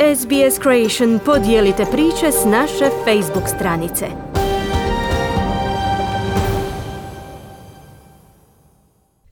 SBS Creation podijelite priče s naše Facebook stranice.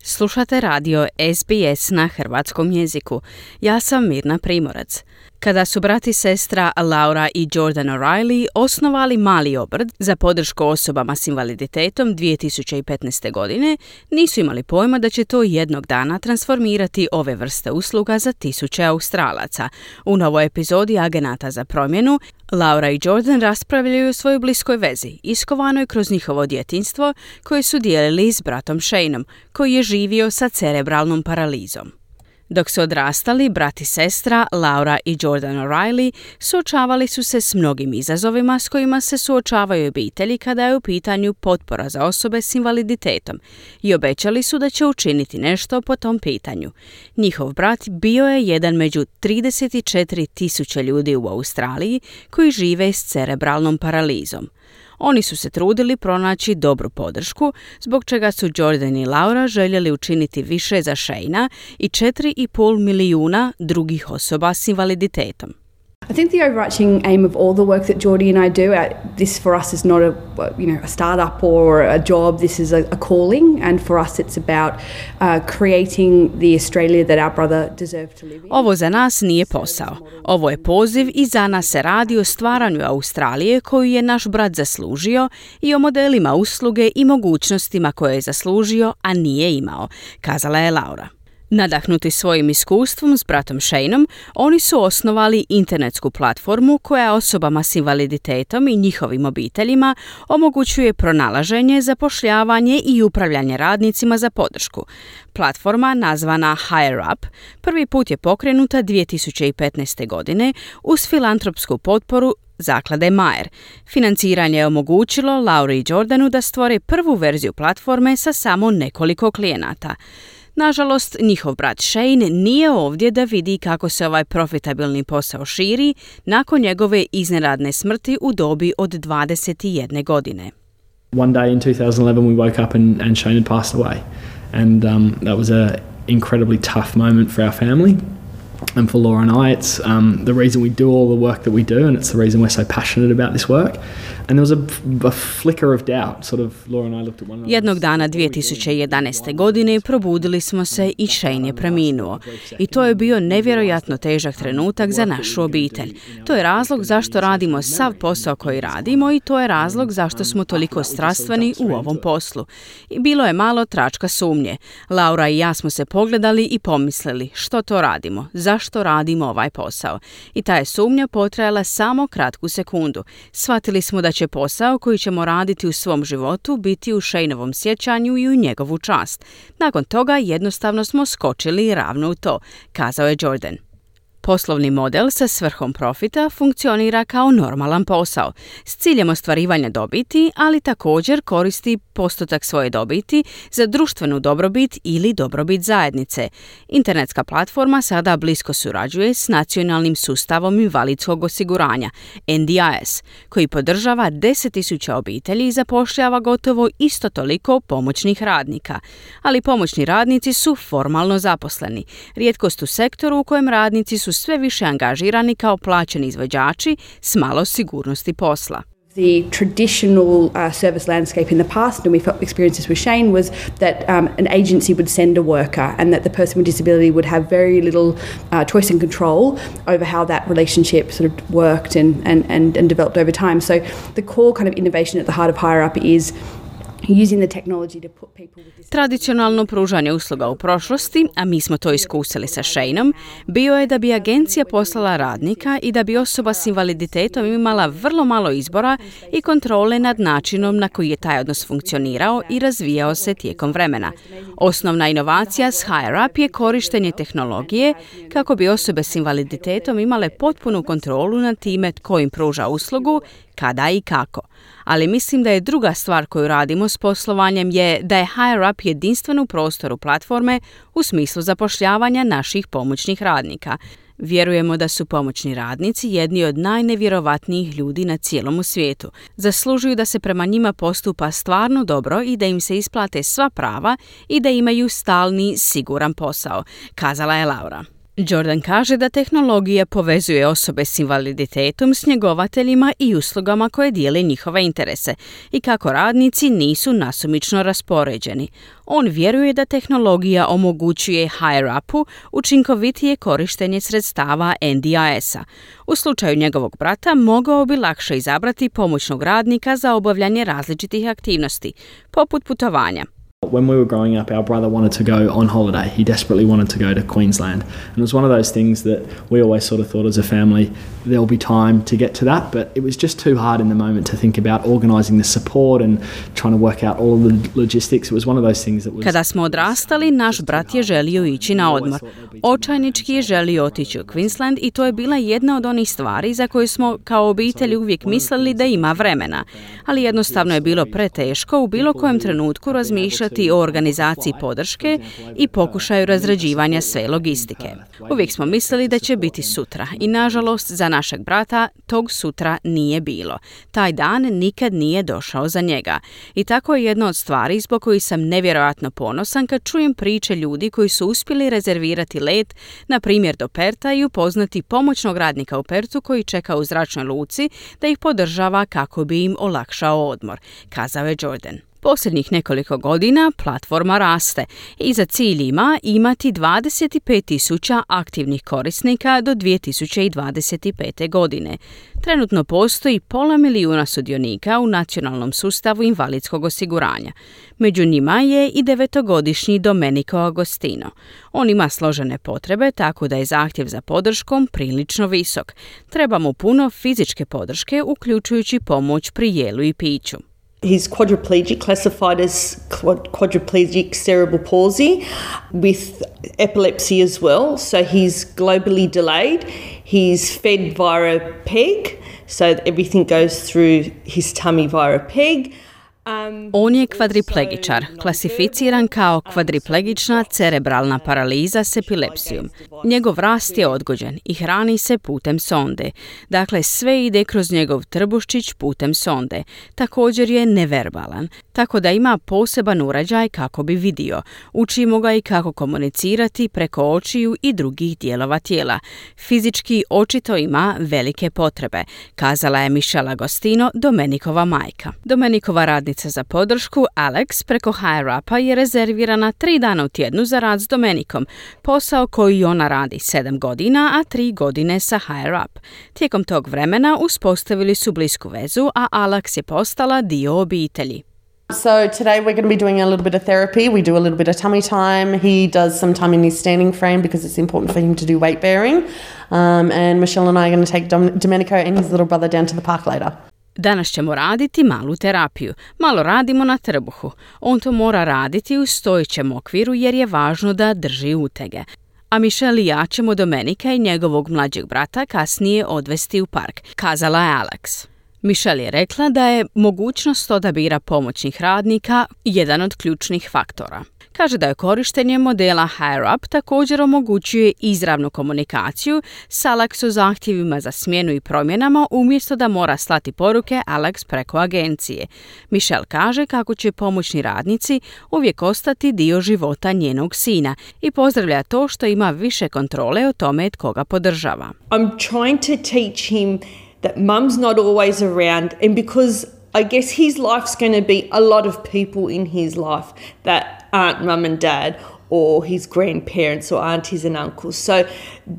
Slušate radio SBS na hrvatskom jeziku. Ja sam Mirna Primorac. Kada su brati sestra Laura i Jordan O'Reilly osnovali mali obrt za podršku osobama s invaliditetom 2015. godine, nisu imali pojma da će to jednog dana transformirati ove vrste usluga za tisuće Australaca. U novoj epizodi Agenata za promjenu Laura i Jordan raspravljaju o svojoj bliskoj vezi, iskovanoj kroz njihovo djetinstvo koje su dijelili s bratom Shaneom, koji je živio sa cerebralnom paralizom. Dok su odrastali, brat i sestra, Laura i Jordan O'Reilly, suočavali su se s mnogim izazovima s kojima se suočavaju obitelji kada je u pitanju potpora za osobe s invaliditetom i obećali su da će učiniti nešto po tom pitanju. Njihov brat bio je jedan među 34 tisuće ljudi u Australiji koji žive s cerebralnom paralizom. Oni su se trudili pronaći dobru podršku, zbog čega su Jordan i Laura željeli učiniti više za Shayna i 4,5 milijuna drugih osoba s invaliditetom. I think the overarching aim of all the work that Geordie and I do, uh, this for us is not a you know a startup or a job. This is a, a calling, and for us, it's about uh, creating the Australia that our brother deserved to live in. Ovo za nas nije posao. Ovo je poziv i za nas se radi o stvaranju Australije koju je naš brat zaslužio i o modelima usluge i mogućnostima koje je zaslužio, a nije imao, kazala je Laura. Nadahnuti svojim iskustvom s bratom Shaneom, oni su osnovali internetsku platformu koja osobama s invaliditetom i njihovim obiteljima omogućuje pronalaženje, zapošljavanje i upravljanje radnicima za podršku. Platforma nazvana Higher Up prvi put je pokrenuta 2015. godine uz filantropsku potporu Zaklade Mayer. Financiranje je omogućilo Lauri i Jordanu da stvore prvu verziju platforme sa samo nekoliko klijenata. Nažalost, njihov brat Shane nije ovdje da vidi kako se ovaj profitabilni posao širi nakon njegove iznenadne smrti u dobi od 21 godine. One day in 2011 we woke up and, and Shane had passed away. And um, that was an incredibly tough moment for our family. And for Laura and I, it's um, the reason we do all the work that we do, and it's the reason we're so passionate about this work. Jednog dana 2011. godine probudili smo se i Shane je preminuo. I to je bio nevjerojatno težak trenutak za našu obitelj. To je razlog zašto radimo sav posao koji radimo i to je razlog zašto smo toliko strastveni u ovom poslu. I bilo je malo tračka sumnje. Laura i ja smo se pogledali i pomislili što to radimo, zašto radimo ovaj posao. I ta je sumnja potrajala samo kratku sekundu. Shvatili smo da će posao koji ćemo raditi u svom životu biti u Šejnovom sjećanju i u njegovu čast. Nakon toga jednostavno smo skočili ravno u to, kazao je Jordan. Poslovni model sa svrhom profita funkcionira kao normalan posao s ciljem ostvarivanja dobiti, ali također koristi postotak svoje dobiti za društvenu dobrobit ili dobrobit zajednice. Internetska platforma sada blisko surađuje s nacionalnim sustavom invalidskog osiguranja NDIS, koji podržava 10.000 obitelji i zapošljava gotovo isto toliko pomoćnih radnika. Ali pomoćni radnici su formalno zaposleni. Rijetkost u sektoru u kojem radnici su sve više angažirani kao plaćeni izvođači s malo sigurnosti posla. The traditional uh, service landscape in the past, and we felt experiences with Shane, was that um, an agency would send a worker and that the person with disability would have very little uh, choice and control over how that relationship sort of worked and, and, and, and developed over time. So the core kind of innovation at the heart of Higher Up is Tradicionalno pružanje usluga u prošlosti, a mi smo to iskusili sa Shaneom, bio je da bi agencija poslala radnika i da bi osoba s invaliditetom imala vrlo malo izbora i kontrole nad načinom na koji je taj odnos funkcionirao i razvijao se tijekom vremena. Osnovna inovacija s Higher Up je korištenje tehnologije kako bi osobe s invaliditetom imale potpunu kontrolu nad time tko im pruža uslugu, kada i kako ali mislim da je druga stvar koju radimo s poslovanjem je da je Higher Up jedinstven u prostoru platforme u smislu zapošljavanja naših pomoćnih radnika. Vjerujemo da su pomoćni radnici jedni od najnevjerovatnijih ljudi na cijelom svijetu. Zaslužuju da se prema njima postupa stvarno dobro i da im se isplate sva prava i da imaju stalni, siguran posao, kazala je Laura. Jordan kaže da tehnologija povezuje osobe s invaliditetom s njegovateljima i uslugama koje dijele njihove interese i kako radnici nisu nasumično raspoređeni. On vjeruje da tehnologija omogućuje higher upu učinkovitije korištenje sredstava NDIS-a. U slučaju njegovog brata mogao bi lakše izabrati pomoćnog radnika za obavljanje različitih aktivnosti, poput putovanja. When we were growing up, our brother wanted to go on holiday. He desperately wanted to go to Queensland. And it was one of those things that we always sort of thought as a family, there'll be time to get to that. But it was just too hard in the moment to think about organising the support and trying to work out all the logistics. It was one of those things that was... Kada smo odrastali, naš brat je želio ići na odmor. Očajnički je želio otići u Queensland i to je bila jedna od onih stvari za koje smo kao obitelj uvijek mislili da ima vremena. Ali jednostavno je bilo preteško u bilo kojem trenutku razmišljati o organizaciji podrške i pokušaju razrađivanja sve logistike. Uvijek smo mislili da će biti sutra i nažalost za našeg brata tog sutra nije bilo. Taj dan nikad nije došao za njega. I tako je jedna od stvari zbog kojih sam nevjerojatno ponosan kad čujem priče ljudi koji su uspjeli rezervirati let, na primjer do Perta i upoznati pomoćnog radnika u Pertu koji čeka u zračnoj luci da ih podržava kako bi im olakšao odmor, kazao je Jordan. Posljednjih nekoliko godina platforma raste i za cilj ima imati 25.000 aktivnih korisnika do 2025. godine. Trenutno postoji pola milijuna sudionika u nacionalnom sustavu invalidskog osiguranja. Među njima je i devetogodišnji Domenico Agostino. On ima složene potrebe, tako da je zahtjev za podrškom prilično visok. Treba mu puno fizičke podrške, uključujući pomoć pri jelu i piću. He's quadriplegic, classified as quadriplegic cerebral palsy with epilepsy as well. So he's globally delayed. He's fed via a peg, so everything goes through his tummy via a peg. Um, On je kvadriplegičar, klasificiran kao kvadriplegična cerebralna paraliza s epilepsijom. Njegov rast je odgođen i hrani se putem sonde. Dakle, sve ide kroz njegov trbuščić putem sonde. Također je neverbalan, tako da ima poseban uređaj kako bi vidio. Učimo ga i kako komunicirati preko očiju i drugih dijelova tijela. Fizički očito ima velike potrebe, kazala je Mišela Gostino, Domenikova majka. Domenikova radnica za podršku Alex preko HireUpa je rezervirana tri dana u tjednu za rad s Domenikom, posao koji ona radi sedam godina, a tri godine sa HireUp. Tijekom tog vremena uspostavili su blisku vezu, a Alex je postala dio obitelji. So today we're going to be doing a little bit of therapy. We do a little bit of tummy time. He does some time in his standing frame because it's important for him to do weight bearing. Um, and Michelle and I are going to take Domenico and his little brother down to the park later. Danas ćemo raditi malu terapiju. Malo radimo na trbuhu. On to mora raditi u stojećem okviru jer je važno da drži utege. A Michelle i ja ćemo Domenika i njegovog mlađeg brata kasnije odvesti u park, kazala je Alex. Michelle je rekla da je mogućnost odabira pomoćnih radnika jedan od ključnih faktora. Kaže da je korištenje modela Higher Up također omogućuje izravnu komunikaciju s Alexu zahtjevima za smjenu i promjenama umjesto da mora slati poruke Alex preko agencije. Michelle kaže kako će pomoćni radnici uvijek ostati dio života njenog sina i pozdravlja to što ima više kontrole o tome tko ga podržava. I'm trying to teach him that mum's not always around and because I guess his life's going to be a lot of people in his life that aren't mum and dad or his grandparents or aunties and uncles. So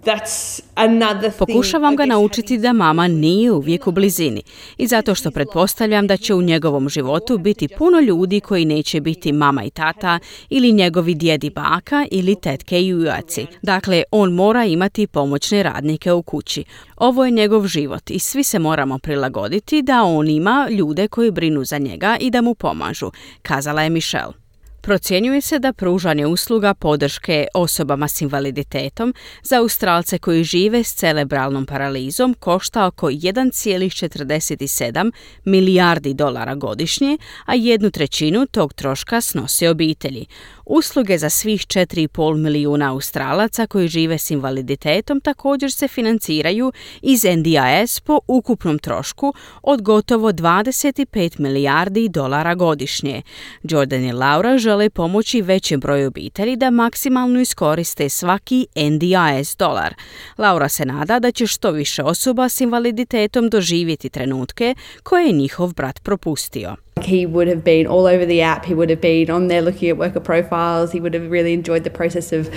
that's another thing. Pokušavam ga naučiti da mama nije uvijek u blizini i zato što pretpostavljam da će u njegovom životu biti puno ljudi koji neće biti mama i tata ili njegovi djedi baka ili tetke i ujaci. Dakle, on mora imati pomoćne radnike u kući. Ovo je njegov život i svi se moramo prilagoditi da on ima ljude koji brinu za njega i da mu pomažu, kazala je Michelle. Procjenjuje se da pružanje usluga podrške osobama s invaliditetom za Australce koji žive s cerebralnom paralizom košta oko 1,47 milijardi dolara godišnje, a jednu trećinu tog troška snose obitelji. Usluge za svih 4,5 milijuna Australaca koji žive s invaliditetom također se financiraju iz NDIS po ukupnom trošku od gotovo 25 milijardi dolara godišnje. Jordan i Laura žele žele pomoći većem broju obitelji da maksimalno iskoriste svaki NDIS dolar. Laura se nada da će što više osoba s invaliditetom doživjeti trenutke koje je njihov brat propustio. He would have been all over the app. He would have been on there looking at worker profiles. He would have really enjoyed the process of,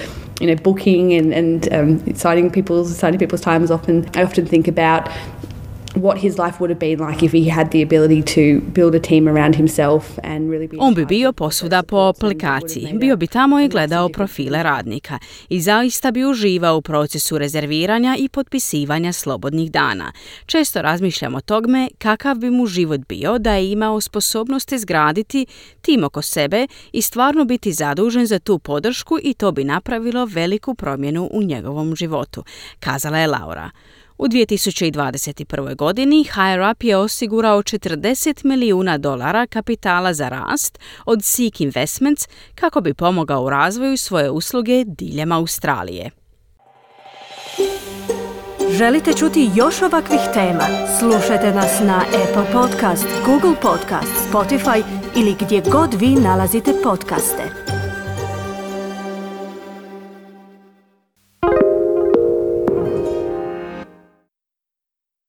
you know, booking and and um, signing people's signing people's times off. I often think about what his life would have been like if he had the ability to build a team around himself and really be On bi bio posvuda po aplikaciji, bio bi tamo i gledao profile radnika i zaista bi uživao u procesu rezerviranja i potpisivanja slobodnih dana. Često razmišljam o togme kakav bi mu život bio da je imao sposobnost izgraditi tim oko sebe i stvarno biti zadužen za tu podršku i to bi napravilo veliku promjenu u njegovom životu, kazala je Laura. U 2021. godini HireUp je osigurao 40 milijuna dolara kapitala za rast od Seek Investments kako bi pomogao u razvoju svoje usluge diljem Australije. Želite čuti još ovakvih tema? Slušajte nas na Apple Podcast, Google Podcast, Spotify ili gdje god vi nalazite podcaste.